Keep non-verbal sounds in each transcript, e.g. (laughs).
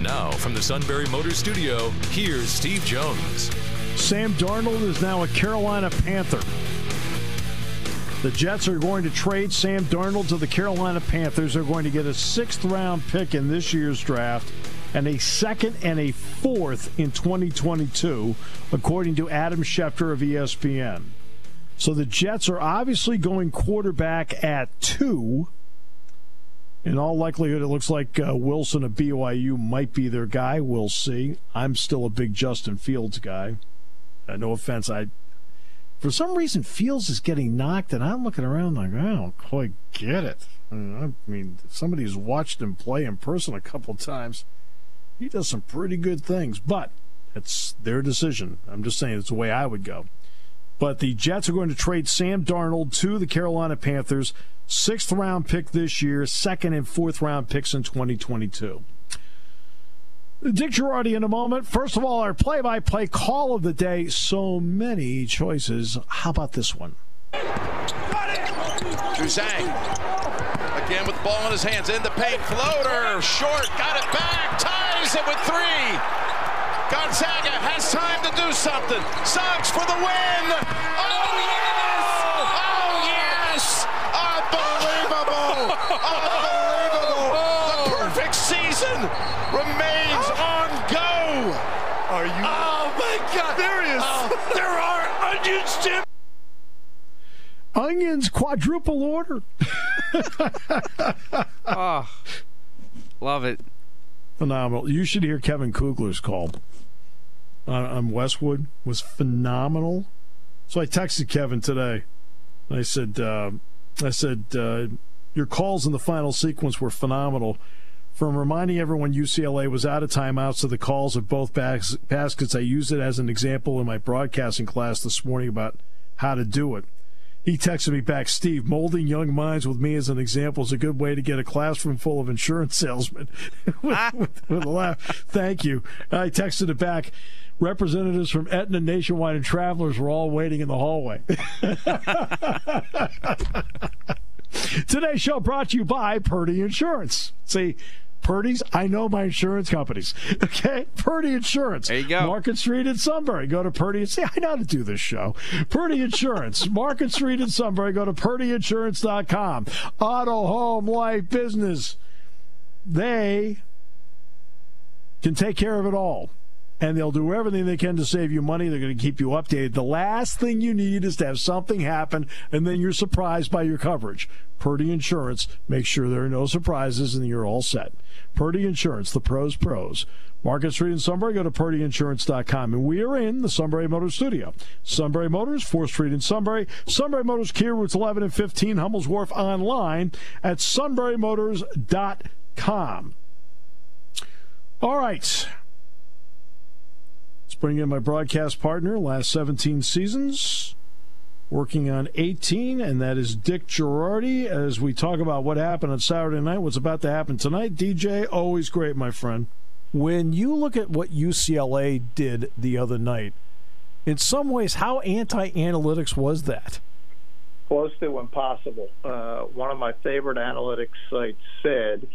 Now, from the Sunbury Motor Studio, here's Steve Jones. Sam Darnold is now a Carolina Panther. The Jets are going to trade Sam Darnold to the Carolina Panthers. They're going to get a sixth round pick in this year's draft and a second and a fourth in 2022, according to Adam Schefter of ESPN. So the Jets are obviously going quarterback at two. In all likelihood, it looks like uh, Wilson of BYU might be their guy. We'll see. I'm still a big Justin Fields guy. Uh, no offense, I for some reason Fields is getting knocked, and I'm looking around like I don't quite get it. I mean, I mean somebody who's watched him play in person a couple times, he does some pretty good things, but it's their decision. I'm just saying it's the way I would go. But the Jets are going to trade Sam Darnold to the Carolina Panthers. Sixth round pick this year, second and fourth round picks in 2022. Dick Jerardi in a moment. First of all, our play by play call of the day. So many choices. How about this one? Juzang again with the ball in his hands in the paint. Floater short, got it back, ties it with three. Gonzaga has time to do something. Suggs for the win. Oh, oh, yes! Oh, yes! Unbelievable! (laughs) Unbelievable! The oh. perfect season remains oh. on go. Are you? Oh, my God! There he is. Oh, (laughs) there are onions, Jim. Onions quadruple order. Oh, (laughs) love it. phenomenal. You should hear Kevin Kugler's call on, on Westwood was phenomenal. So I texted Kevin today. I said, uh, I said, uh, your calls in the final sequence were phenomenal. From reminding everyone UCLA was out of timeouts to the calls of both bas- baskets, I used it as an example in my broadcasting class this morning about how to do it. He texted me back, Steve, molding young minds with me as an example is a good way to get a classroom full of insurance salesmen. (laughs) with, with, with a laugh. Thank you. I texted it back. Representatives from Aetna, Nationwide, and Travelers were all waiting in the hallway. (laughs) Today's show brought to you by Purdy Insurance. See, Purdy's, I know my insurance companies. (laughs) Okay? Purdy Insurance. There you go. Market Street in Sunbury. Go to Purdy and say, I know how to do this show. Purdy Insurance. (laughs) Market Street in Sunbury. Go to purdyinsurance.com. Auto, home, life, business. They can take care of it all. And they'll do everything they can to save you money. They're going to keep you updated. The last thing you need is to have something happen and then you're surprised by your coverage. Purdy Insurance makes sure there are no surprises and you're all set. Purdy Insurance, the pros pros. Market Street in Sunbury, go to purdyinsurance.com. And we are in the Sunbury Motors studio. Sunbury Motors, 4th Street in Sunbury. Sunbury Motors, Kia Routes 11 and 15, Hummel's Wharf online at sunburymotors.com. All right. Let's bring in my broadcast partner, last 17 seasons, working on 18, and that is Dick Jerardi. As we talk about what happened on Saturday night, what's about to happen tonight, DJ, always great, my friend. When you look at what UCLA did the other night, in some ways, how anti analytics was that? close to impossible. Uh, one of my favorite analytics sites said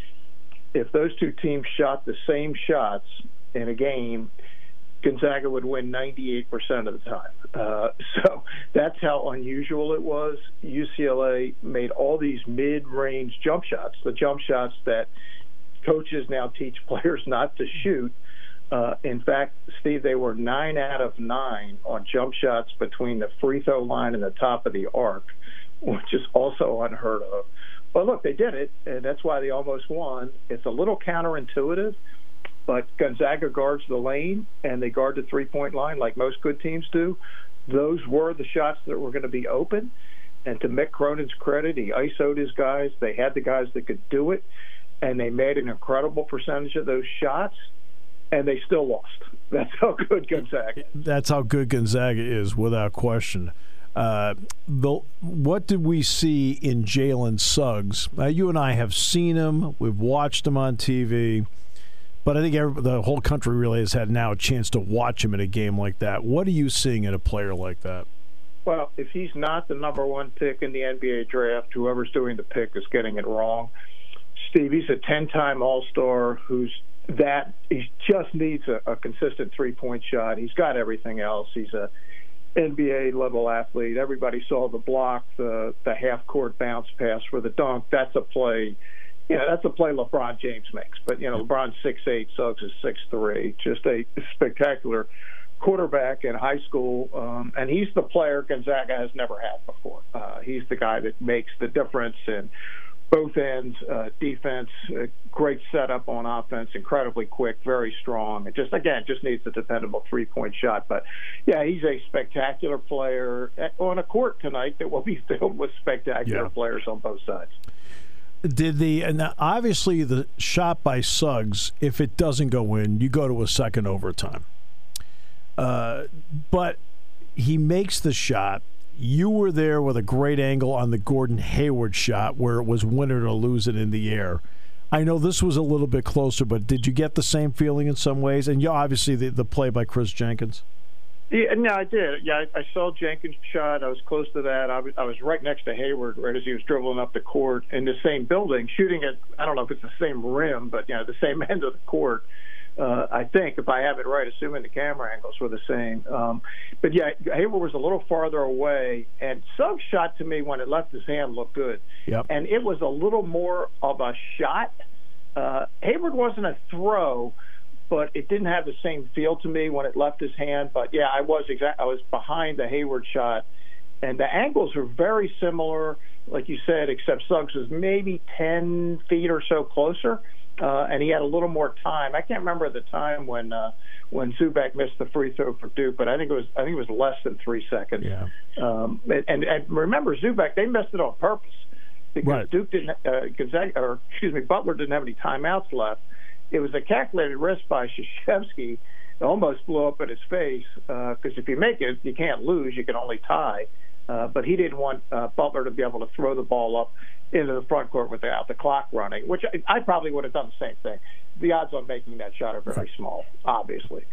if those two teams shot the same shots in a game, Gonzaga would win 98% of the time. Uh, so that's how unusual it was. UCLA made all these mid range jump shots, the jump shots that coaches now teach (laughs) players not to shoot. Uh, in fact, Steve, they were nine out of nine on jump shots between the free throw line and the top of the arc, which is also unheard of. But look, they did it, and that's why they almost won. It's a little counterintuitive, but Gonzaga guards the lane and they guard the three point line like most good teams do. Those were the shots that were going to be open. And to Mick Cronin's credit, he ISO'd his guys. They had the guys that could do it, and they made an incredible percentage of those shots, and they still lost. (laughs) That's how good Gonzaga. That's how good Gonzaga is, without question. Uh, the what did we see in Jalen Suggs? You and I have seen him. We've watched him on TV, but I think every, the whole country really has had now a chance to watch him in a game like that. What are you seeing in a player like that? Well, if he's not the number one pick in the NBA draft, whoever's doing the pick is getting it wrong. Steve, he's a 10-time All-Star who's that he just needs a, a consistent three-point shot. He's got everything else. He's a NBA level athlete. Everybody saw the block, the the half court bounce pass for the dunk. That's a play. Know, that's a play LeBron James makes. But you know, LeBron's six eight, Suggs is six three. Just a spectacular quarterback in high school, um, and he's the player Gonzaga has never had before. Uh, he's the guy that makes the difference and both ends, uh, defense, uh, great setup on offense, incredibly quick, very strong. It just again just needs a dependable three point shot. But yeah, he's a spectacular player uh, on a court tonight that will be (laughs) filled with spectacular Yeah. players on both sides. Did the and obviously the shot by Suggs, if it doesn't go in, you go to a second overtime. Uh, but he makes the shot. You were there with a great angle on the Gordon Hayward shot where it was win it or lose it in the air. I know this was a little bit closer, but did you get the same feeling in some ways? And you obviously the, the play by Kris Jenkins. Yeah, no, I did. Yeah, I, I saw Jenkins' shot. I was close to that. I was, I was right next to Hayward right as he was dribbling up the court in the same building, shooting at I don't know if it's the same rim, but you know the same (laughs) end of the court. Uh, I think if I have it right, assuming the camera angles were the same. Um, but yeah, Hayward was a little farther away, and Suggs' shot to me when it left his hand looked good, Yep. and it was a little more of a shot. Uh, Hayward wasn't a throw, but it didn't have the same feel to me when it left his hand. But yeah, I was exact. I was behind the Hayward shot, and the angles are very similar, like you said, except Suggs was maybe ten feet or so closer, uh, and he had a little more time. I can't remember the time when uh, when Zoubek missed the free throw for Duke, but I think it was I think it was less than three seconds. Yeah. Um, and, and remember, Zoubek they missed it on purpose because Right. Duke didn't, uh, Gonzaga, or excuse me, Butler didn't have any timeouts left. It was a calculated risk by Krzyzewski. It almost blew up in his face because if you make it, you can't lose. You can only tie. Uh, but he didn't want uh, Butler to be able to throw the ball up into the front court without the clock running, which I, I probably would have done the same thing. The odds on making that shot are very small, obviously.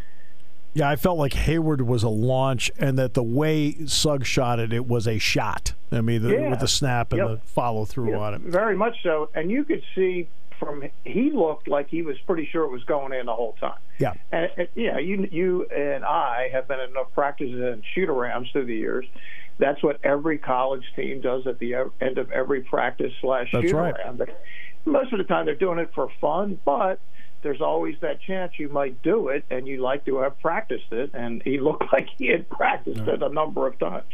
Yeah, I felt like Hayward was a launch, and that the way Suggs shot it, it was a shot. I mean, the, Yeah. with the snap and Yep. the follow through Yeah, on it. Very much so. And you could see from he looked like he was pretty sure it was going in the whole time. Yeah. And, and you know, you you and I have been in enough practices and shoot arounds through the years. That's what every college team does at the end of every practice slash shoot right. around. Most of the time they're doing it for fun, but there's always that chance you might do it, and you like to have practiced it. And he looked (laughs) like he had practiced it a number of times.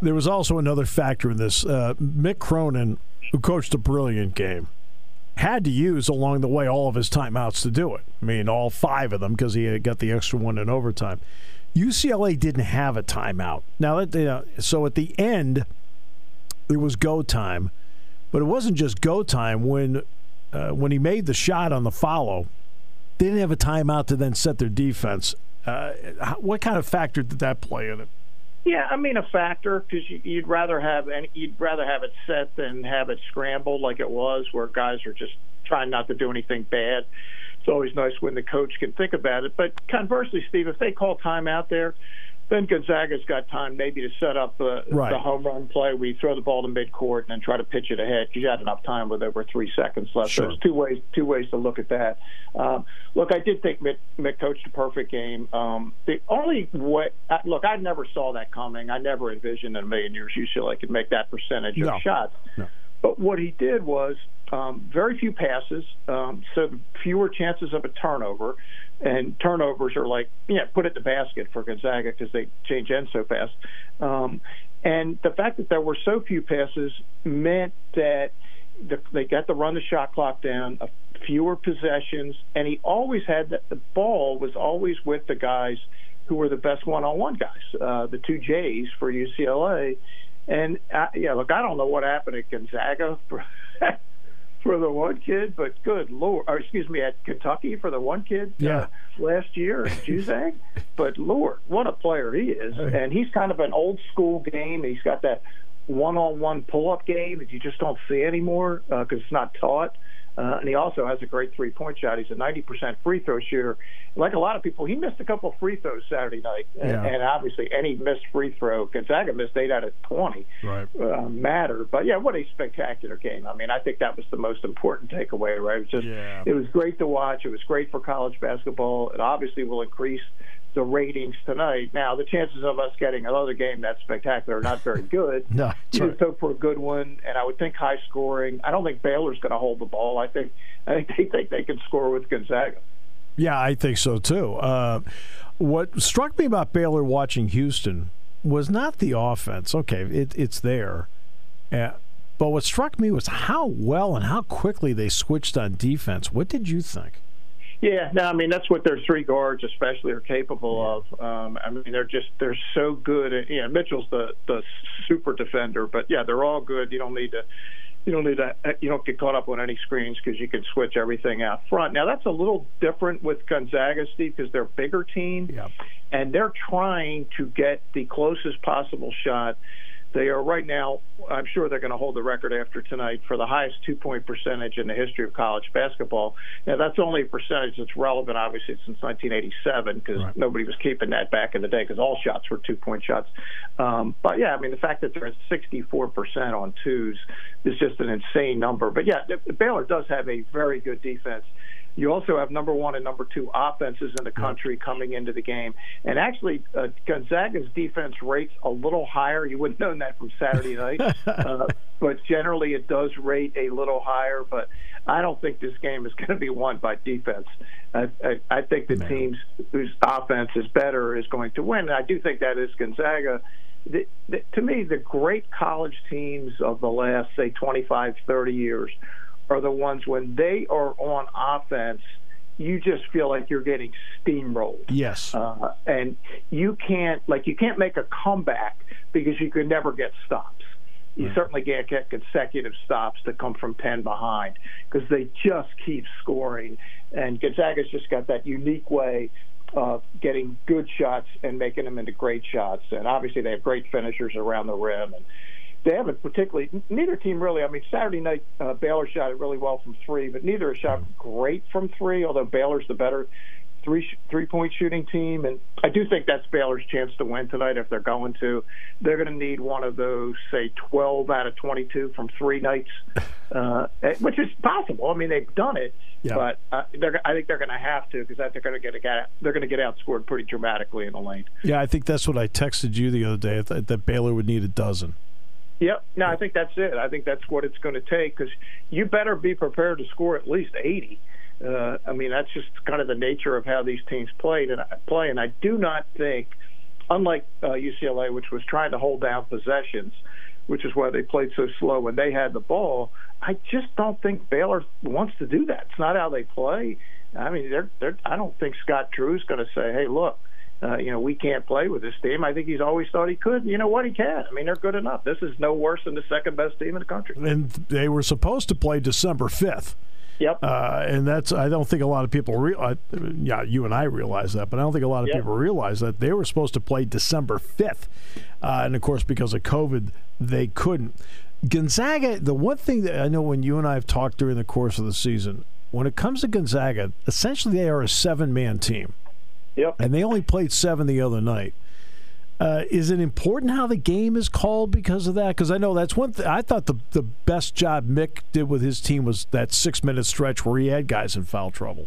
There was also another factor in this. Uh, Mick Cronin, who coached a brilliant game, had to use along the way all of his timeouts to do it. I mean, all five of them because he got the extra one in overtime. UCLA didn't have a timeout. Now, that you know, so at the end, it was go time, but it wasn't just go time when uh, when he made the shot on the follow. They didn't have a timeout to then set their defense. Uh, what kind of factor did that play in it? Yeah, I mean a factor because you, you'd rather have any, you'd rather have it set than have it scrambled like it was, where guys are just trying not to do anything bad. It's always nice when the coach can think about it. But conversely, Steve, if they call time out there, then Gonzaga's got time maybe to set up uh, Right. the home run play. We throw the ball to midcourt and then try to pitch it ahead you had enough time with over three seconds left. Sure. So there's two ways two ways to look at that. Um, look, I did think Mick, Mick coached a perfect game. Um, the only way, look, I never saw that coming. I never envisioned in a million years UCLA could make that percentage No. of shots. No. But what he did was um, very few passes, um, so fewer chances of a turnover. And turnovers are like, yeah, put it in the basket for Gonzaga because they change ends so fast. Um, and the fact that there were so few passes meant that the, they got to run the shot clock down, uh, fewer possessions, and he always had that the ball was always with the guys who were the best one-on-one guys, uh, the two J's for UCLA. And uh, yeah, look, I don't know what happened at Gonzaga for (laughs) for the one kid, but good lord, or excuse me, at Kentucky for the one kid Yeah. uh, last year, (laughs) Juzang. but lord, what a player he is, and he's kind of an old school game. He's got that one-on-one pull-up game that you just don't see anymore because it's not taught. Uh, and he also has a great three-point shot. He's a 90% free throw shooter. Like a lot of people, he missed a couple of free throws Saturday night, and, Yeah. and obviously any missed free throw, Gonzaga missed eight out of 20 Right. uh, matter. But yeah, what a spectacular game! I mean, I think that was the most important takeaway. Right? It was just, Yeah. it was great to watch. It was great for college basketball. It obviously will increase the ratings tonight. Now, the chances of us getting another game that spectacular are not very good. (laughs) No, that's You right. just hope for a good one, and I would think high scoring. I don't think Baylor's going to hold the ball. I think (laughs) I think they think they can score with Gonzaga. Yeah, I think so too. Uh, what struck me about Baylor watching Houston was not the offense. Okay, it, it's there. Uh, but what struck me was how well and how quickly they switched on defense. What did you think? Yeah, no, I mean that's what their three guards especially are capable of. Um, I mean they're just they're so good. At, you know, Mitchell's the the super defender, but yeah, they're all good. You don't need to you don't need to you don't get caught up on any screens because you can switch everything out front. Now that's a little different with Gonzaga, Steve, because they're a bigger team Yeah. and they're trying to get the closest possible shot. They are right now. I'm sure they're going to hold the record after tonight for the highest two-point percentage in the history of college basketball. Now that's only a percentage that's relevant, obviously, since 1987, because Right. nobody was keeping that back in the day, because all shots were two-point shots. Um, but yeah, I mean the fact that they're at 64% on twos is just an insane number. But yeah, Baylor does have a very good defense. You also have number one and number two offenses in the country coming into the game. And actually, uh, Gonzaga's defense rates a little higher. You wouldn't know that from Saturday night. (laughs) uh, but generally, it does rate a little higher. But I don't think this game is going to be won by defense. I, I, I think the Man. teams whose offense is better is going to win. And I do think that is Gonzaga. The, the, to me, the great college teams of the last, say, 25, 30 years are the ones when they are on offense, you just feel like you're getting steamrolled. Yes. Uh, and you can't, like, you can't make a comeback because you can never get stops. You certainly can't get consecutive stops to come from 10 behind because they just keep scoring. And Gonzaga's just got that unique way of getting good shots and making them into great shots. And obviously, they have great finishers around the rim. And they haven't particularly, neither team really. I mean, Saturday night, uh, Baylor shot it really well from three, but neither has shot great from three, although Baylor's the better three three point shooting team, and I do think that's Baylor's chance to win tonight if they're going to. They're going to need one of those, say, 12 out of 22 from three nights, uh, which is possible. I mean, they've done it, Yeah. but uh, they're, I think they're going to have to because they're going to get a, they're going to get outscored pretty dramatically in the lane. Yeah, I think that's what I texted you the other day that, that Baylor would need a dozen. Yep. No, I think that's it. I think that's what it's going to take because you better be prepared to score at least 80. Uh, I mean, that's just kind of the nature of how these teams played and play. And I do not think, unlike uh, UCLA, which was trying to hold down possessions, which is why they played so slow when they had the ball. I just don't think Baylor wants to do that. It's not how they play. I mean, they're, they're, I don't think Scott Drew's going to say, "Hey, look, uh, you know, we can't play with this team." I think he's always thought he could. You know what? He can. I mean, they're good enough. This is no worse than the second best team in the country. And they were supposed to play December 5th. Yep. Uh, and that's I don't think a lot of people realize. Yeah, you and I realize that, but I don't think a lot of Yeah. people realize that they were supposed to play December fifth, uh, and of course because of COVID they couldn't. Gonzaga, the one thing that I know when you and I have talked during the course of the season, when it comes to Gonzaga, essentially they are a seven-man team, Yep. and they only played seven the other night. Uh, is it important how the game is called because of that? Because I know that's one thing. I thought the the best job Mick did with his team was that six minute stretch where he had guys in foul trouble.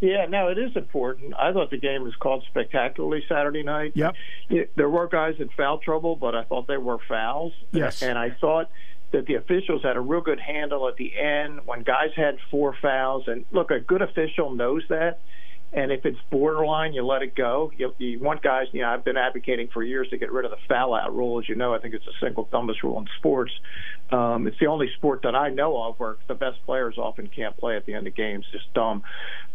Yeah, no, it is important. I thought the game was called spectacularly Saturday night. Yep. Yeah, there were guys in foul trouble, but I thought they were fouls. Yes. And I thought that the officials had a real good handle at the end when guys had four fouls. And look, a good official knows that. And if it's borderline, you let it go. You, you want guys, you know, I've been advocating for years to get rid of the foul out rule. As you know, I think it's the single dumbest rule in sports. Um, it's the only sport that I know of where the best players often can't play at the end of games. Just dumb.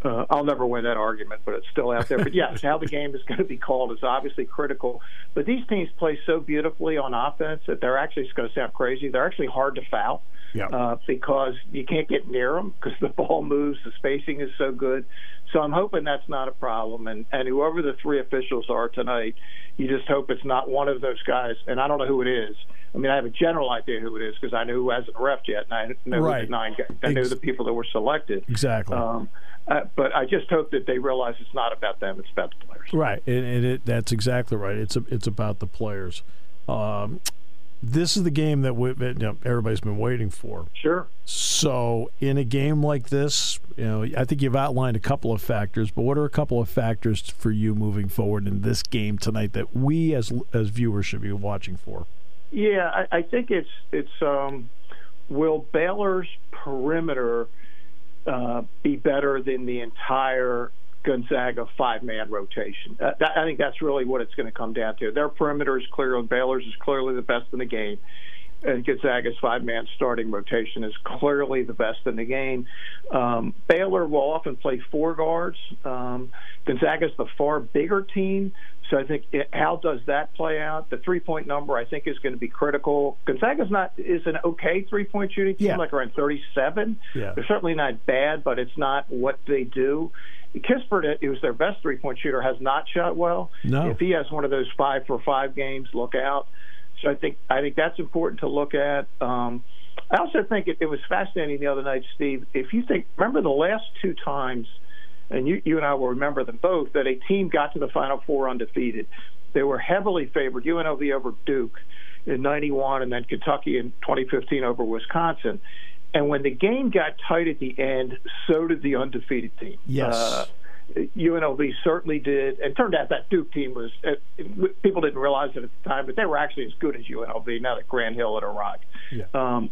Uh, I'll never win that argument, but it's still out there. But yes, how the game is going to be called is obviously critical. But these teams play so beautifully on offense that they're actually, it's going to sound crazy, they're actually hard to foul. Yeah. uh, because you can't get near them because the (laughs) ball moves, the spacing is so good. So I'm hoping that's not a problem. And, and whoever the three officials are tonight, you just hope it's not one of those guys. And I don't know who it is. I mean, I have a general idea who it is because I know who hasn't refed yet, and I know Right. the nine. guys- I know Ex- the people that were selected. Exactly. Um, uh, but I just hope that they realize it's not about them; it's about the players. Right, and, and it, that's exactly right. It's a, it's about the players. Um, this is the game that we, you know, everybody's been waiting for. Sure. So, in a game like this, you know, I think you've outlined a couple of factors. But what are a couple of factors for you moving forward in this game tonight that we as as viewers should be watching for? Yeah, I, I think it's it's um, will Baylor's perimeter uh, be better than the entire Gonzaga five-man rotation? Uh, that, I think that's really what it's going to come down to. Their perimeter is clearly Baylor's is clearly the best in the game. And Gonzaga's five-man starting rotation is clearly the best in the game. Um, Baylor will often play four guards. Um, Gonzaga's the far bigger team, so I think it, how does that play out? The three-point number I think is going to be critical. Gonzaga's not is an okay three-point shooting team, Yeah. like around 37. Yeah. They're certainly not bad, but it's not what they do. Kispert, who's their best three-point shooter, has not shot well. No. If he has one of those five for five games, look out. So I think I think that's important to look at. Um, I also think it, it was fascinating the other night, Steve. If you think, remember the last two times, and you you and I will remember them both, that a team got to the Final Four undefeated. They were heavily favored, UNLV over Duke in '91, and then Kentucky in 2015 over Wisconsin. And when the game got tight at the end, so did the undefeated team. Yes. Uh, UNLV certainly did. And turned out that Duke team was, uh, people didn't realize it at the time, but they were actually as good as UNLV now that Grant Hill had arrived. Yeah. Um,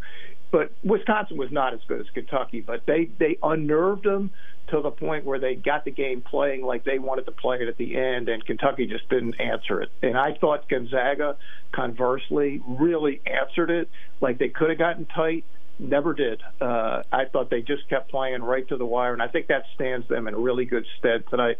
but Wisconsin was not as good as Kentucky, but they, they unnerved them to the point where they got the game playing like they wanted to play it at the end, and Kentucky just didn't answer it. And I thought Gonzaga, conversely, really answered it like they could have gotten tight never did. Uh, I thought they just kept playing right to the wire, and I think that stands them in really good stead tonight.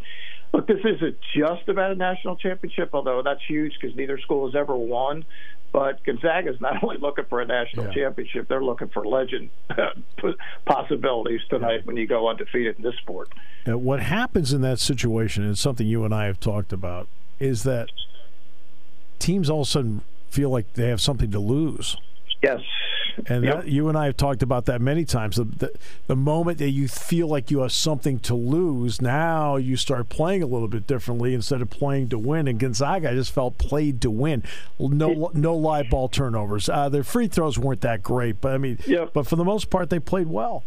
Look, this isn't just about a national championship, although that's huge because neither school has ever won. But Gonzaga's not (laughs) only looking for a national Yeah. championship; they're looking for legend (laughs) possibilities tonight when you go undefeated in this sport. Uh, what happens in that situation, and it's something you and I have talked about, is that teams all of a sudden feel like they have something to lose. Yes, And Yep. that, you and I have talked about that many times. The, the, the moment that you feel like you have something to lose, now you start playing a little bit differently instead of playing to win. And Gonzaga, I just felt played to win. No, no live ball turnovers. Uh, their free throws weren't that great, but I mean, Yep. but for the most part, they played well.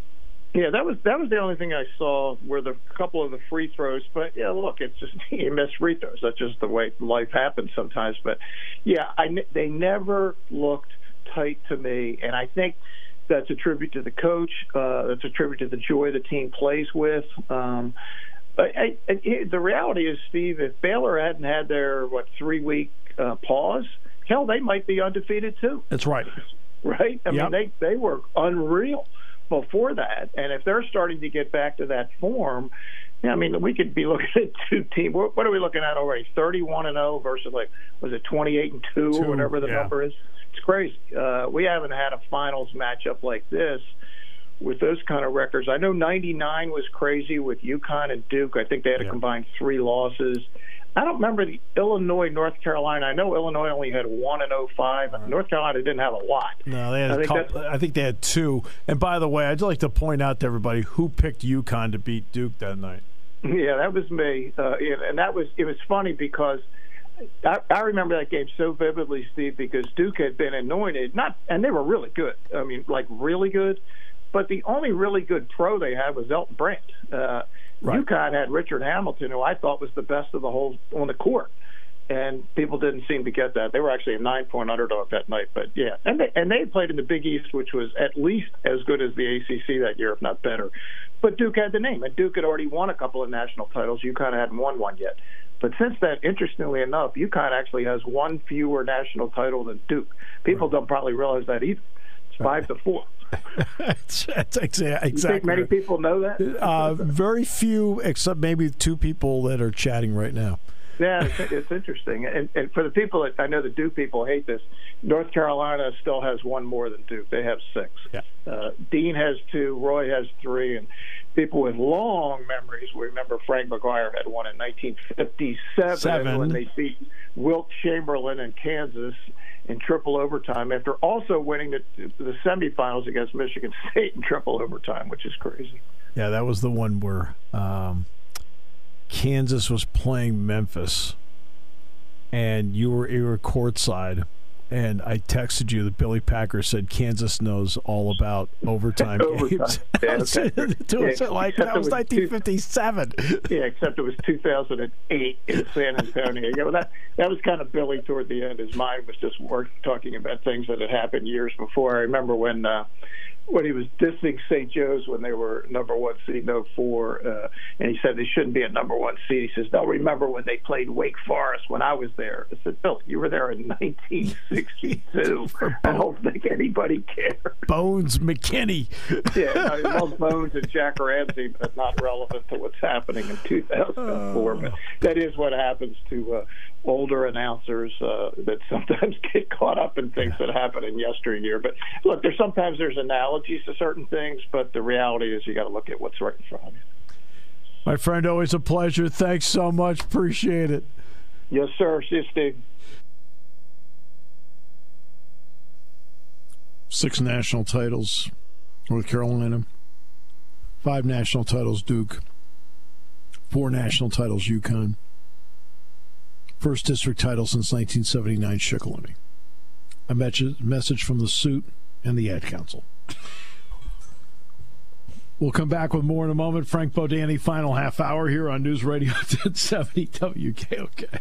Yeah, that was that was the only thing I saw were the couple of the free throws. But yeah, look, it's just (laughs) you miss free throws. That's just the way life happens sometimes. But yeah, I they never looked tight to me, and I think that's a tribute to the coach. Uh, that's a tribute to the joy the team plays with. Um, but I, I, the reality is, Steve, if Baylor hadn't had their what three week uh, pause, hell, they might be undefeated too That's right. right? I Yep. mean, they they were unreal before that, and if they're starting to get back to that form, yeah, I mean, we could be looking at two teams. What, what are we looking at already? Thirty-one and zero versus like was it twenty-eight and two, or whatever the yeah. number is? It's crazy. Uh, we haven't had a finals matchup like this. With those kind of records, I know '99 was crazy with UConn and Duke. I think they had a Yeah. combined three losses. I don't remember the Illinois North Carolina. I know Illinois only had one and 05. North Carolina didn't have a lot. No, they had I a think couple, I think they had two. And by the way, I'd like to point out to everybody who picked UConn to beat Duke that night. Yeah, that was me, uh, and that was it was funny because I, I remember that game so vividly, Steve, because Duke had been anointed, not and they were really good. I mean, like really good, but the only really good pro they had was Elton Brand. Uh, Right. UConn had Richard Hamilton, who I thought was the best of the whole on the court. And people didn't seem to get that. They were actually a nine-point underdog that night, but yeah, and they and they played in the Big East, which was at least as good as the ACC that year, if not better. But Duke had the name, and Duke had already won a couple of national titles. UConn hadn't won one yet. But since then, interestingly enough, UConn actually has one fewer national title than Duke. People don't probably realize that either. It's five to four. That's that's exa- You exactly. think many people know that? Uh, very few, except maybe two people that are chatting right now. Yeah, it's, it's interesting. And, and for the people that I know, the Duke people hate this. North Carolina still has one more than Duke. They have six. Yeah. Uh, Dean has two. Roy has three. And people with long memories remember Frank McGuire had one in 1957 Seven. when they beat Wilt Chamberlain in Kansas in triple overtime after also winning the, the semifinals against Michigan State in triple overtime, which is crazy. Yeah, that was the one where um, Kansas was playing Memphis, and you were you were courtside, and I texted you that Billy Packer said Kansas knows all about overtime, (laughs) Overtime. games. Yeah, (laughs) (laughs) That was- okay. to us, Yeah, like that was was two- 1957. Yeah, except it was 2008 in San Antonio. Yeah, well, that that was kind of Billy toward the end. His mind was just work, talking about things that had happened years before. I remember when uh, when he was dissing St. Joe's when they were number one seed in 04, uh, and he said they shouldn't be a number one seed. He says they'll remember when they played Wake Forest when I was there. I said, Bill, you were there in (laughs) 1962. (laughs) I don't think anybody cares." Bones McKinney. (laughs) Yeah, I love Bones and Jack Ramsay, but not relevant to what's happening in 2004. But that is what happens to uh, older announcers uh, that sometimes get caught up in things that happened in yesteryear. But look, there's sometimes there's analogies to certain things, but the reality is you got to look at what's right in front of you. My friend, always a pleasure. Thanks so much. Appreciate it. Yes, sir. See you, Steve. Six national titles, North Carolina. Five national titles, Duke. Four national titles, UConn. First district title since 1979, Shikellamy. A message, message from the suit and the ad council. (laughs) We'll come back with more in a moment. Frank Bodani, final half hour here on News Radio (laughs) 1070 WKOK.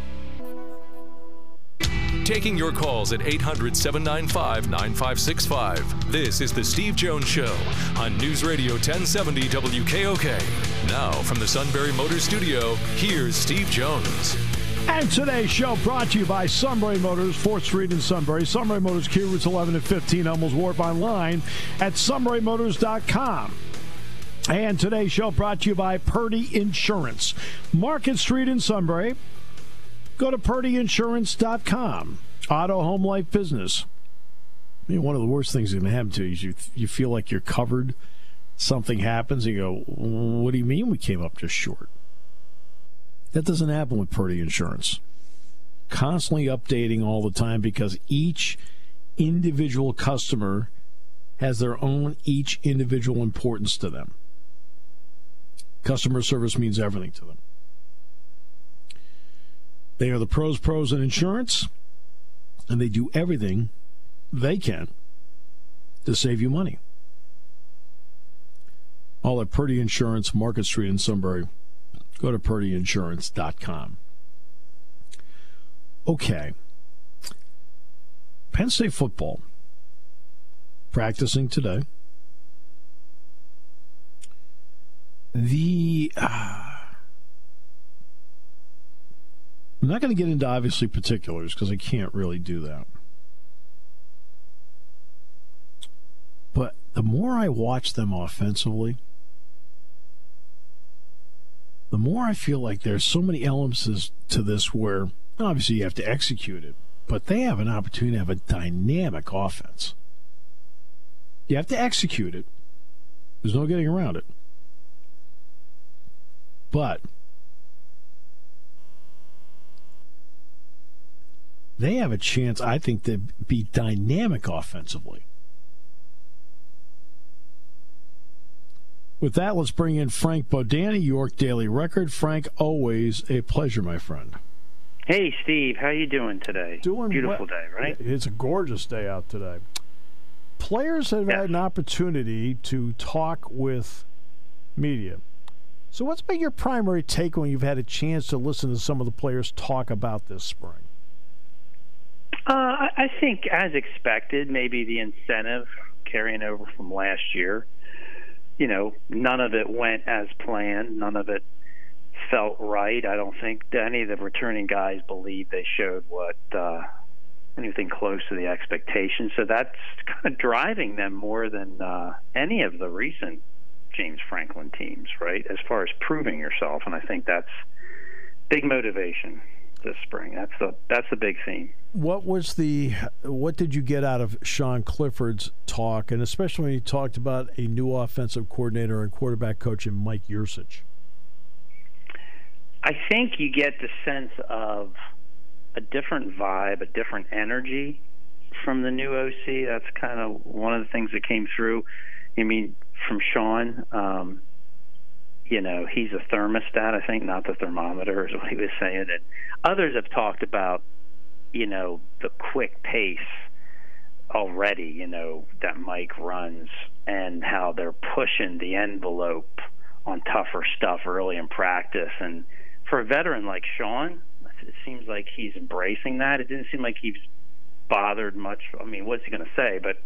Taking your calls at 800 795 9565. This is The Steve Jones Show on News Radio 1070 WKOK. Now, from the Sunbury Motors Studio, here's Steve Jones. And today's show brought to you by Sunbury Motors, 4th Street in Sunbury. Sunbury Motors, Key Routes 11 and 15, Hummel's Wharf online at sunburymotors.com. And today's show brought to you by Purdy Insurance, Market Street in Sunbury. Go to purdyinsurance.com. Auto, home, life, business. I mean, one of the worst things that can happen to you is you, you feel like you're covered. Something happens, and you go, What do you mean we came up just short? That doesn't happen with Purdy Insurance. Constantly updating all the time because each individual customer has their own each individual importance to them. Customer service means everything to them. They are the pros, pros in insurance, and they do everything they can to save you money. All at Purdy Insurance, Market Street in Sunbury. Go to purdyinsurance.com. Okay. Penn State football practicing today. The. Uh, I'm not going to get into obviously particulars because I can't really do that. But the more I watch them offensively, the more I feel like there's so many elements to this where obviously you have to execute it, but they have an opportunity to have a dynamic offense. You have to execute it. There's no getting around it. But they have a chance, I think, to be dynamic offensively. With that, let's bring in Frank Bodani, York Daily Record. Frank, always a pleasure, my friend. Hey, Steve, how you doing today? Doing beautiful well. day, right? It's a gorgeous day out today. Players have Yes. had an opportunity to talk with media. So, what's been your primary take when you've had a chance to listen to some of the players talk about this spring? Uh, I, think, as expected, maybe the incentive carrying over from last year. You know, none of it went as planned. None of it felt right. I don't think any of the returning guys believe they showed what uh, anything close to the expectations. So that's (laughs) kind of driving them more than uh, any of the recent James Franklin teams, right? As far as proving yourself, and I think that's big motivation this spring. That's the that's the big theme. What was the what did you get out of Sean Clifford's talk, and especially when he talked about a new offensive coordinator and quarterback coach in Mike Yurcich? I think you get the sense of a different vibe, a different energy from the new OC. That's kind of one of the things that came through. I mean, from Sean, um, you know, he's a thermostat, I think, not the thermometer, is what he was saying. And others have talked about, you know, the quick pace already, you know, that Mike runs and how they're pushing the envelope on tougher stuff early in practice. And for a veteran like Sean, it seems like he's embracing that. It didn't seem like he's bothered much. I mean, what's he going to say? But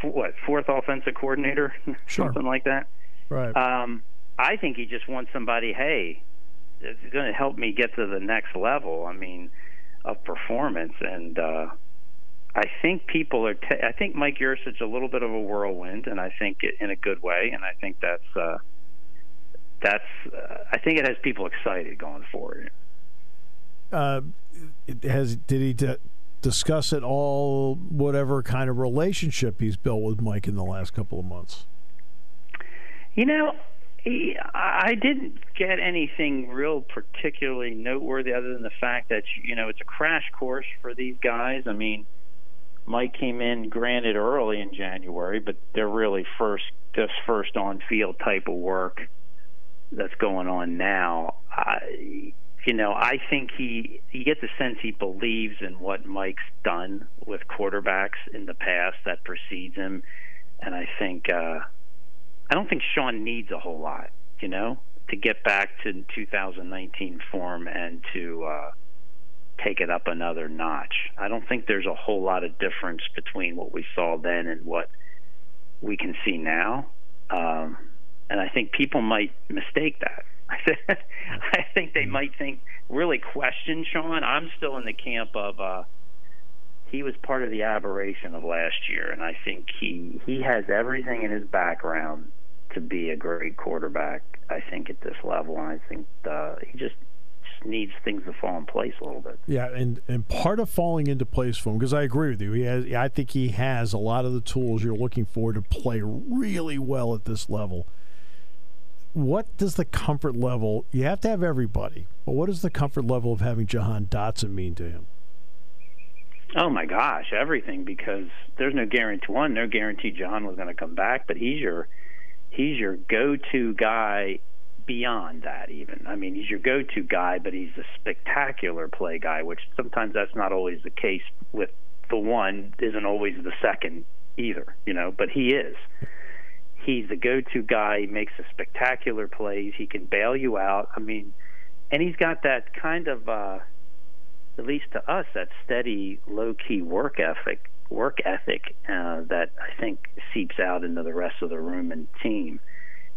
for what fourth offensive coordinator, (laughs) Sure. something like that. Right. Um, I think he just wants somebody. Hey, it's going to help me get to the next level. I mean, of performance, and uh, I think people are. T- I think Mike Yurcich a little bit of a whirlwind, and I think it in a good way. And I think that's uh, that's. Uh, I think it has people excited going forward. uh, it has did he d- discuss at all whatever kind of relationship he's built with Mike in the last couple of months? You know, I didn't get anything real particularly noteworthy other than the fact that you know it's a crash course for these guys. I mean, Mike came in granted early in January, but they're really first this first on field type of work that's going on now. I, you know, I think he you get the sense he believes in what Mike's done with quarterbacks in the past that precedes him, and I think. uh I don't think Sean needs a whole lot, you know, to get back to 2019 form and to uh, take it up another notch. I don't think there's a whole lot of difference between what we saw then and what we can see now. Um, and I think people might mistake that. (laughs) I think they might think, really question Sean. I'm still in the camp of. Uh, he was part of the aberration of last year, and I think he he has everything in his background to be a great quarterback. I think at this level, and I think uh, he just just needs things to fall in place a little bit. Yeah, and and part of falling into place for him because I agree with you. He has, I think he has a lot of the tools you're looking for to play really well at this level. What does the comfort level? You have to have everybody, but what does the comfort level of having Jahan Dotson mean to him? Oh my gosh, everything because there's no guarantee. One, no guarantee John was going to come back, but he's your he's your go-to guy beyond that. Even I mean, he's your go-to guy, but he's a spectacular play guy, which sometimes that's not always the case with the one isn't always the second either. You know, but he is. He's the go-to guy. He makes the spectacular plays. He can bail you out. I mean, and he's got that kind of. uh at least to us, that steady, low-key work ethic, work ethic uh, that I think seeps out into the rest of the room and team.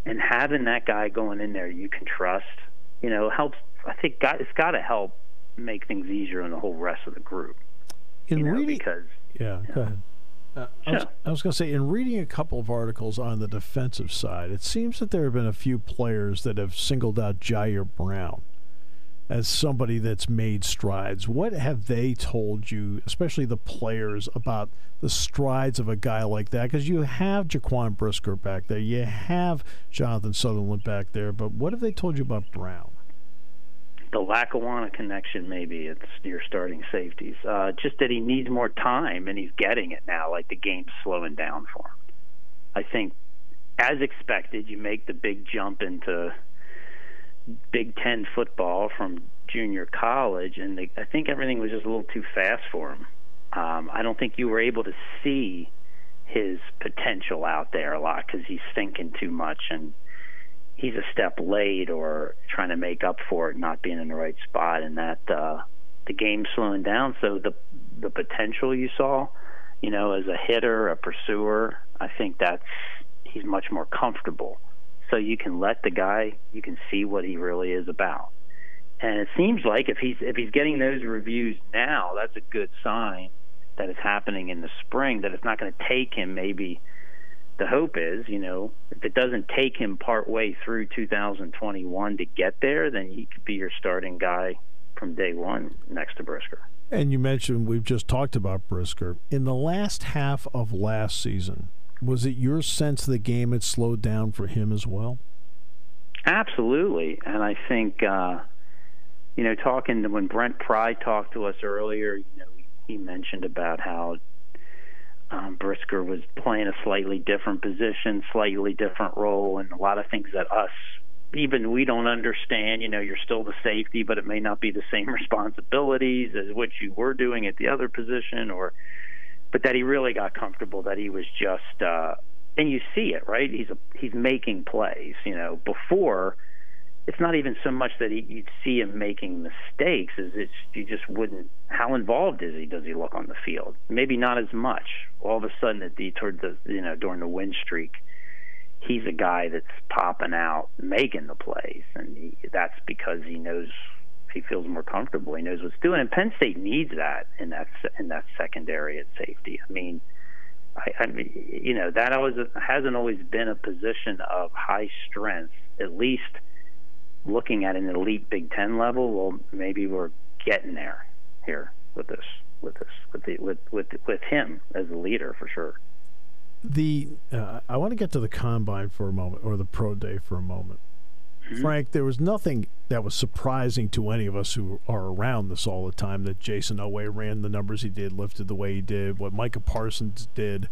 And having that guy going in there you can trust, you know, helps. I think got, it's got to help make things easier on the whole rest of the group. In you know, reading, because yeah, go ahead. Uh, I was, Sure. I was going to say, in reading a couple of articles on the defensive side, it seems that there have been a few players that have singled out Ji'Ayir Brown as somebody that's made strides. What have they told you, especially the players, about the strides of a guy like that? Because you have Jaquan Brisker back there, you have Jonathan Sutherland back there, but what have they told you about Brown? the Lackawanna connection, maybe it's your starting safeties. Uh, just that he needs more time, and he's getting it now. Like the game's slowing down for him. I think, as expected, you make the big jump into Big Ten football from junior college, and they, I think everything was just a little too fast for him. Um, I don't think you were able to see his potential out there a lot because he's thinking too much and he's a step late or trying to make up for it not being in the right spot and that uh the game's slowing down so the the potential you saw you know as a hitter a pursuer i think that's he's much more comfortable so you can let the guy you can see what he really is about and it seems like if he's if he's getting those reviews now that's a good sign that it's happening in the spring that it's not going to take him maybe the hope is, you know, if it doesn't take him part way through 2021 to get there, then he could be your starting guy from day one next to Brisker. And you mentioned we've just talked about Brisker. In the last half of last season, was it your sense the game had slowed down for him as well? Absolutely. And I think, uh, you know, talking to when Brent Pry talked to us earlier, you know, he mentioned about how um, Brisker was playing a slightly different position, slightly different role, and a lot of things that us even we don't understand. You know, you're still the safety, but it may not be the same (laughs) responsibilities as what you were doing at the other position, or but that he really got comfortable. That he was just, uh, and you see it, right? He's a, he's making plays. You know, before it's not even so much that he, you'd see him making mistakes as it's you just wouldn't how involved is he does he look on the field maybe not as much all of a sudden at the toward the you know during the win streak he's a guy that's popping out making the plays and he, that's because he knows he feels more comfortable he knows what's doing and Penn State needs that in that in that secondary at safety I mean I, I mean you know that always hasn't always been a position of high strength at least looking at an elite Big Ten level, well, maybe we're getting there here with this, with this, with the, with with with him as a leader for sure. The uh, I want to get to the combine for a moment, or the pro day for a moment. Mm-hmm. Frank, there was nothing that was surprising to any of us who are around this all the time that Jayson Oweh ran the numbers he did, lifted the way he did, what Micah Parsons did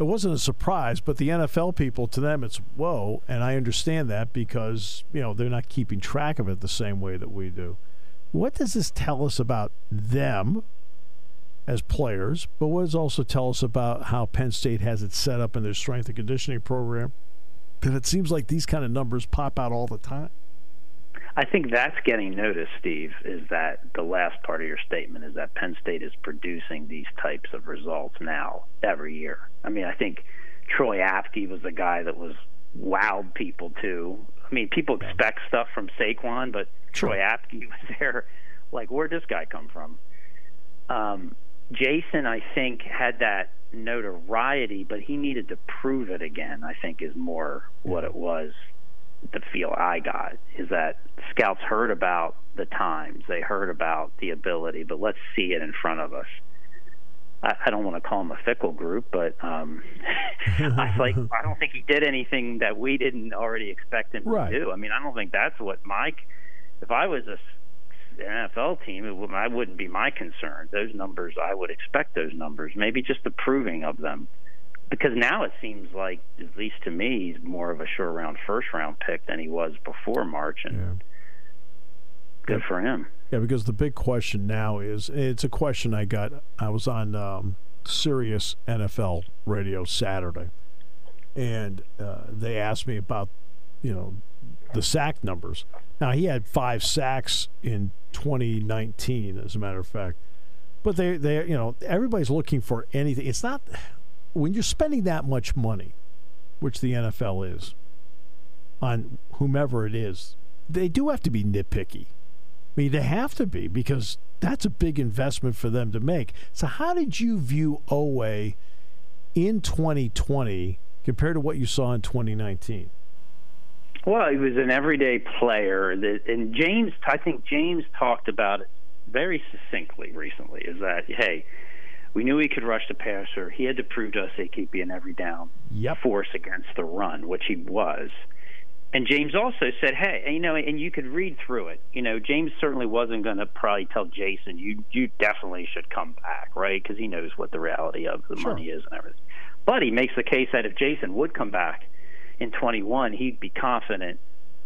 it wasn't a surprise, but the NFL people, to them, it's whoa. And I understand that because, you know, they're not keeping track of it the same way that we do. What does this tell us about them as players, but what does also tell us about how Penn State has it set up in their strength and conditioning program? That it seems like these kind of numbers pop out all the time. I think that's getting noticed, Steve, is that the last part of your statement is that Penn State is producing these types of results now every year. I mean, I think Troy Apke was the guy that was wowed people too. I mean, people expect stuff from Saquon, but Troy Apke (laughs) was there. Like, where'd this guy come from? Um, Jayson, I think, had that notoriety, but he needed to prove it again. I think is more what it was the feel I got is that scouts heard about the times, they heard about the ability, but let's see it in front of us. I, I don't want to call them a fickle group, but um, (laughs) I like (laughs) I don't think he did anything that we didn't already expect him right. to do. I mean, I don't think that's what Mike. If I was a NFL team, it would, I wouldn't be my concern. Those numbers, I would expect those numbers. Maybe just the proving of them because now it seems like, at least to me, he's more of a sure round first round pick than he was before March, and yeah. good yeah. for him. Yeah, because the big question now is it's a question I got. I was on um, Sirius NFL Radio Saturday, and uh, they asked me about, you know, the sack numbers. Now he had five sacks in 2019, as a matter of fact. But they, they, you know, everybody's looking for anything. It's not when you're spending that much money, which the NFL is, on whomever it is, they do have to be nitpicky. I mean, they have to be because that's a big investment for them to make. So, how did you view Oweh in 2020 compared to what you saw in 2019? Well, he was an everyday player, that, and James. I think James talked about it very succinctly recently. Is that hey, we knew he could rush the passer. He had to prove to us he could be an every down yep. force against the run, which he was. and James also said, "Hey, and, you know," and you could read through it. You know, James certainly wasn't going to probably tell Jayson, "You you definitely should come back," right? Because he knows what the reality of the Sure. money is and everything. But he makes the case that if Jayson would come back in 21, he'd be confident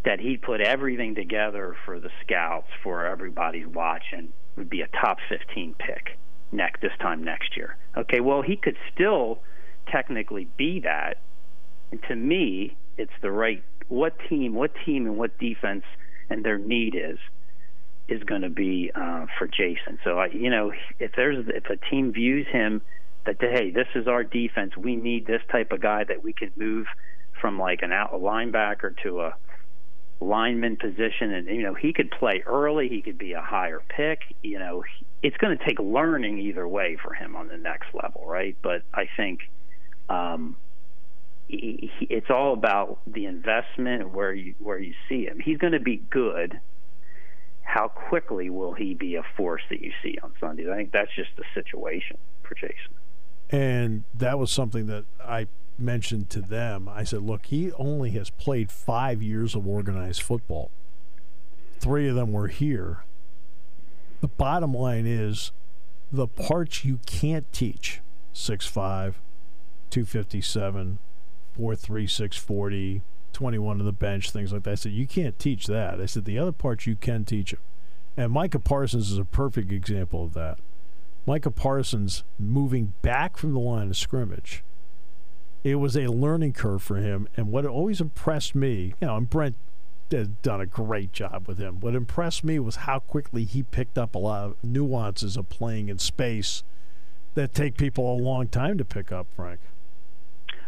that he'd put everything together for the scouts, for everybody's watching, would be a top 15 pick next this time next year. Okay, well he could still technically be that, and to me, it's the right what team, what team, and what defense and their need is is going to be uh, for Jayson. So I, you know, if there's if a team views him that hey, this is our defense, we need this type of guy that we can move from like an out a linebacker to a lineman position, and you know he could play early, he could be a higher pick. You know, it's going to take learning either way for him on the next level, right? But I think. Um, it's all about the investment and where you where you see him. He's going to be good. How quickly will he be a force that you see on Sundays? I think that's just the situation for Jayson. And that was something that I mentioned to them. I said, look, he only has played five years of organized football. Three of them were here. The bottom line is the parts you can't teach 6'5, 257, 4'3, 640, 21 to the bench, things like that. I said, you can't teach that. I said, the other parts you can teach him. And Micah Parsons is a perfect example of that. Micah Parsons moving back from the line of scrimmage. It was a learning curve for him, and what always impressed me, you know, and Brent has done a great job with him. What impressed me was how quickly he picked up a lot of nuances of playing in space that take people a long time to pick up, Frank.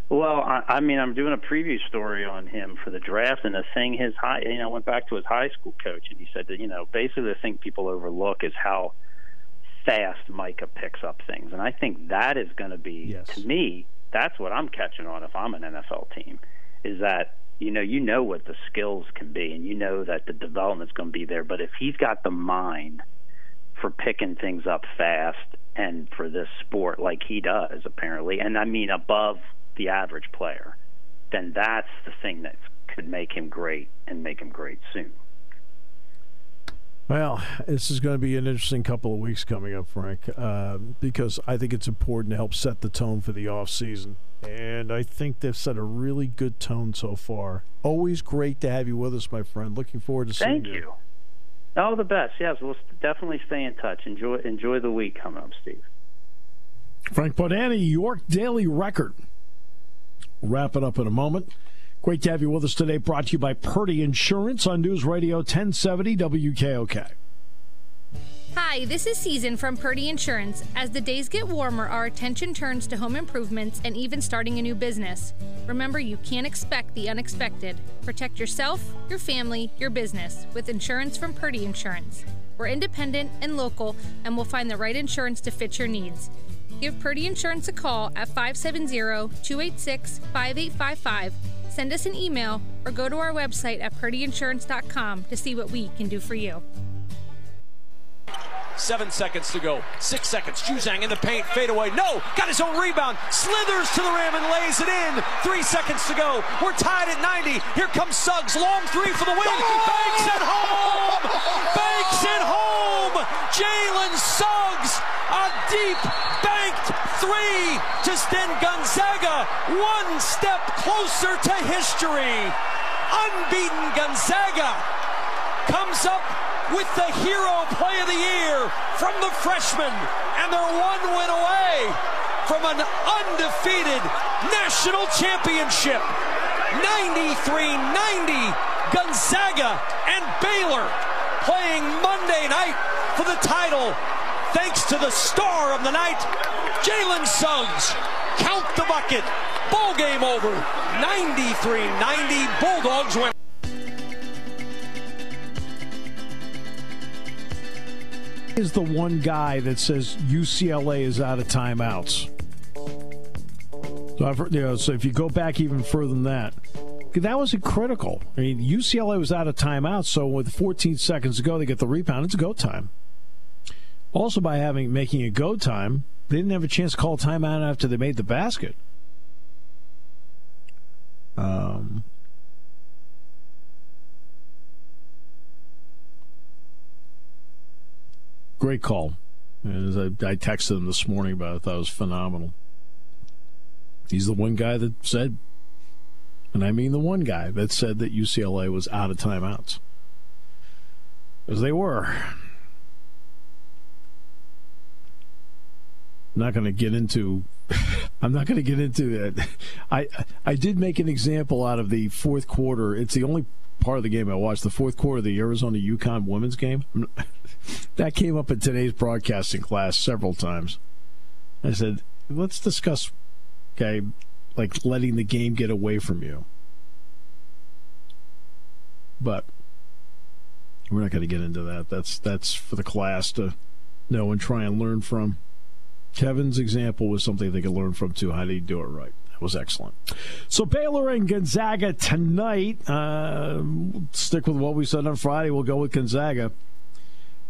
Well, I, I mean, I'm doing a preview story on him for the draft, and the thing his high, you know, I went back to his high school coach, and he said that you know, basically the thing people overlook is how fast Micah picks up things, and I think that is going to be Yes. to me. That's what I'm catching on if I'm an NFL team, is that you know you know what the skills can be, and you know that the development's going to be there. But if he's got the mind for picking things up fast and for this sport like he does apparently, and I mean above the average player, then that's the thing that could make him great and make him great soon. Well, this is going to be an interesting couple of weeks coming up, Frank, uh, because I think it's important to help set the tone for the off season, and I think they've set a really good tone so far. Always great to have you with us, my friend. Looking forward to seeing you. Thank you. All the best. Yes, we'll definitely stay in touch. Enjoy enjoy the week coming up, Steve. Frank Bodani, York Daily Record. Wrap it up in a moment. Great to have you with us today. Brought to you by Purdy Insurance on News Radio 1070 WKOK. Hi, this is Season from Purdy Insurance. As the days get warmer, our attention turns to home improvements and even starting a new business. Remember, you can't expect the unexpected. Protect yourself, your family, your business with insurance from Purdy Insurance. We're independent and local, and we'll find the right insurance to fit your needs. Give Purdy Insurance a call at 570 286 5855. Send us an email or go to our website at purdyinsurance.com to see what we can do for you. Seven seconds to go. Six seconds. Juzang in the paint. Fade away. No. Got his own rebound. Slithers to the rim and lays it in. Three seconds to go. We're tied at 90. Here comes Suggs. Long three for the win. Banks it home. Banks it home. Jalen Suggs. A deep banked three to send Gonzaga one step closer to history. Unbeaten Gonzaga comes up with the hero play of the year from the freshman, and they're one win away from an undefeated national championship. 93-90, Gonzaga and Baylor playing Monday night for the title. Thanks to the star of the night, Jalen Suggs. Count the bucket. Ball game over. 93-90, Bulldogs win. Is the one guy that says UCLA is out of timeouts. So, heard- you know, so if you go back even further than that, that wasn't critical. I mean, UCLA was out of timeouts, so with 14 seconds to go, they get the rebound. It's a go time. Also, by having making a go time, they didn't have a chance to call timeout after they made the basket. Um, great call. As I, I texted him this morning about it, I thought it was phenomenal. He's the one guy that said, and I mean the one guy that said that UCLA was out of timeouts. As they were. I'm not going to get into. I'm not going to get into that. I I did make an example out of the fourth quarter. It's the only part of the game I watched. The fourth quarter of the Arizona UConn women's game. that came up in today's broadcasting class several times. I said, let's discuss, okay, like letting the game get away from you. But we're not going to get into that. That's that's for the class to know and try and learn from. Kevin's example was something they could learn from too. How do you do it right? That was excellent. So Baylor and Gonzaga tonight. Uh, stick with what we said on Friday. We'll go with Gonzaga.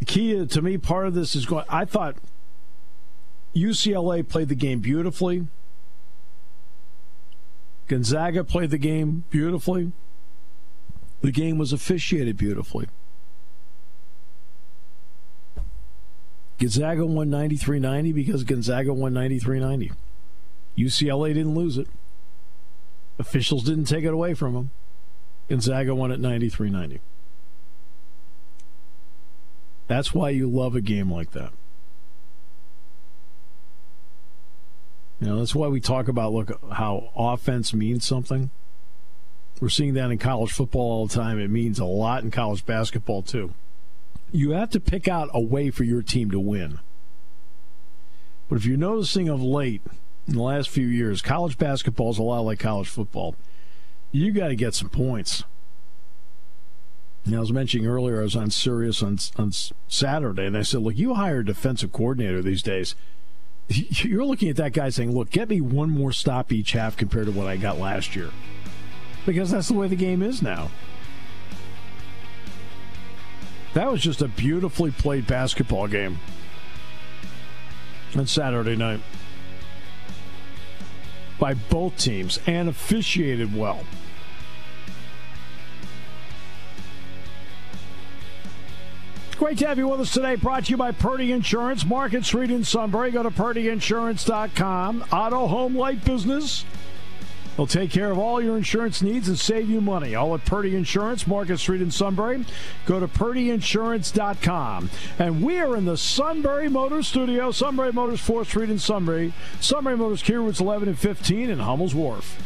The key to me, part of this is going. I thought UCLA played the game beautifully. Gonzaga played the game beautifully. The game was officiated beautifully. Gonzaga won 93 90 because Gonzaga won 93 90. UCLA didn't lose it. Officials didn't take it away from them. Gonzaga won at 93 90. That's why you love a game like that. You know, that's why we talk about look how offense means something. We're seeing that in college football all the time. It means a lot in college basketball too you have to pick out a way for your team to win. But if you're noticing of late, in the last few years, college basketball is a lot like college football. You got to get some points. Now, I was mentioning earlier, I was on Sirius on, on Saturday, and I said, Look, you hire a defensive coordinator these days. (laughs) You're looking at that guy saying, Look, get me one more stop each half compared to what I got last year. Because that's the way the game is now. That was just a beautifully played basketball game on Saturday night by both teams and officiated well. Great to have you with us today. Brought to you by Purdy Insurance, Market Street in Sunbury. Go to purdyinsurance.com. Auto, home, light business. They'll take care of all your insurance needs and save you money. All at Purdy Insurance, Market Street in Sunbury. Go to purdyinsurance.com. And we are in the Sunbury Motors Studio, Sunbury Motors 4th Street in Sunbury. Sunbury Motors Routes 11 and 15 in Hummel's Wharf.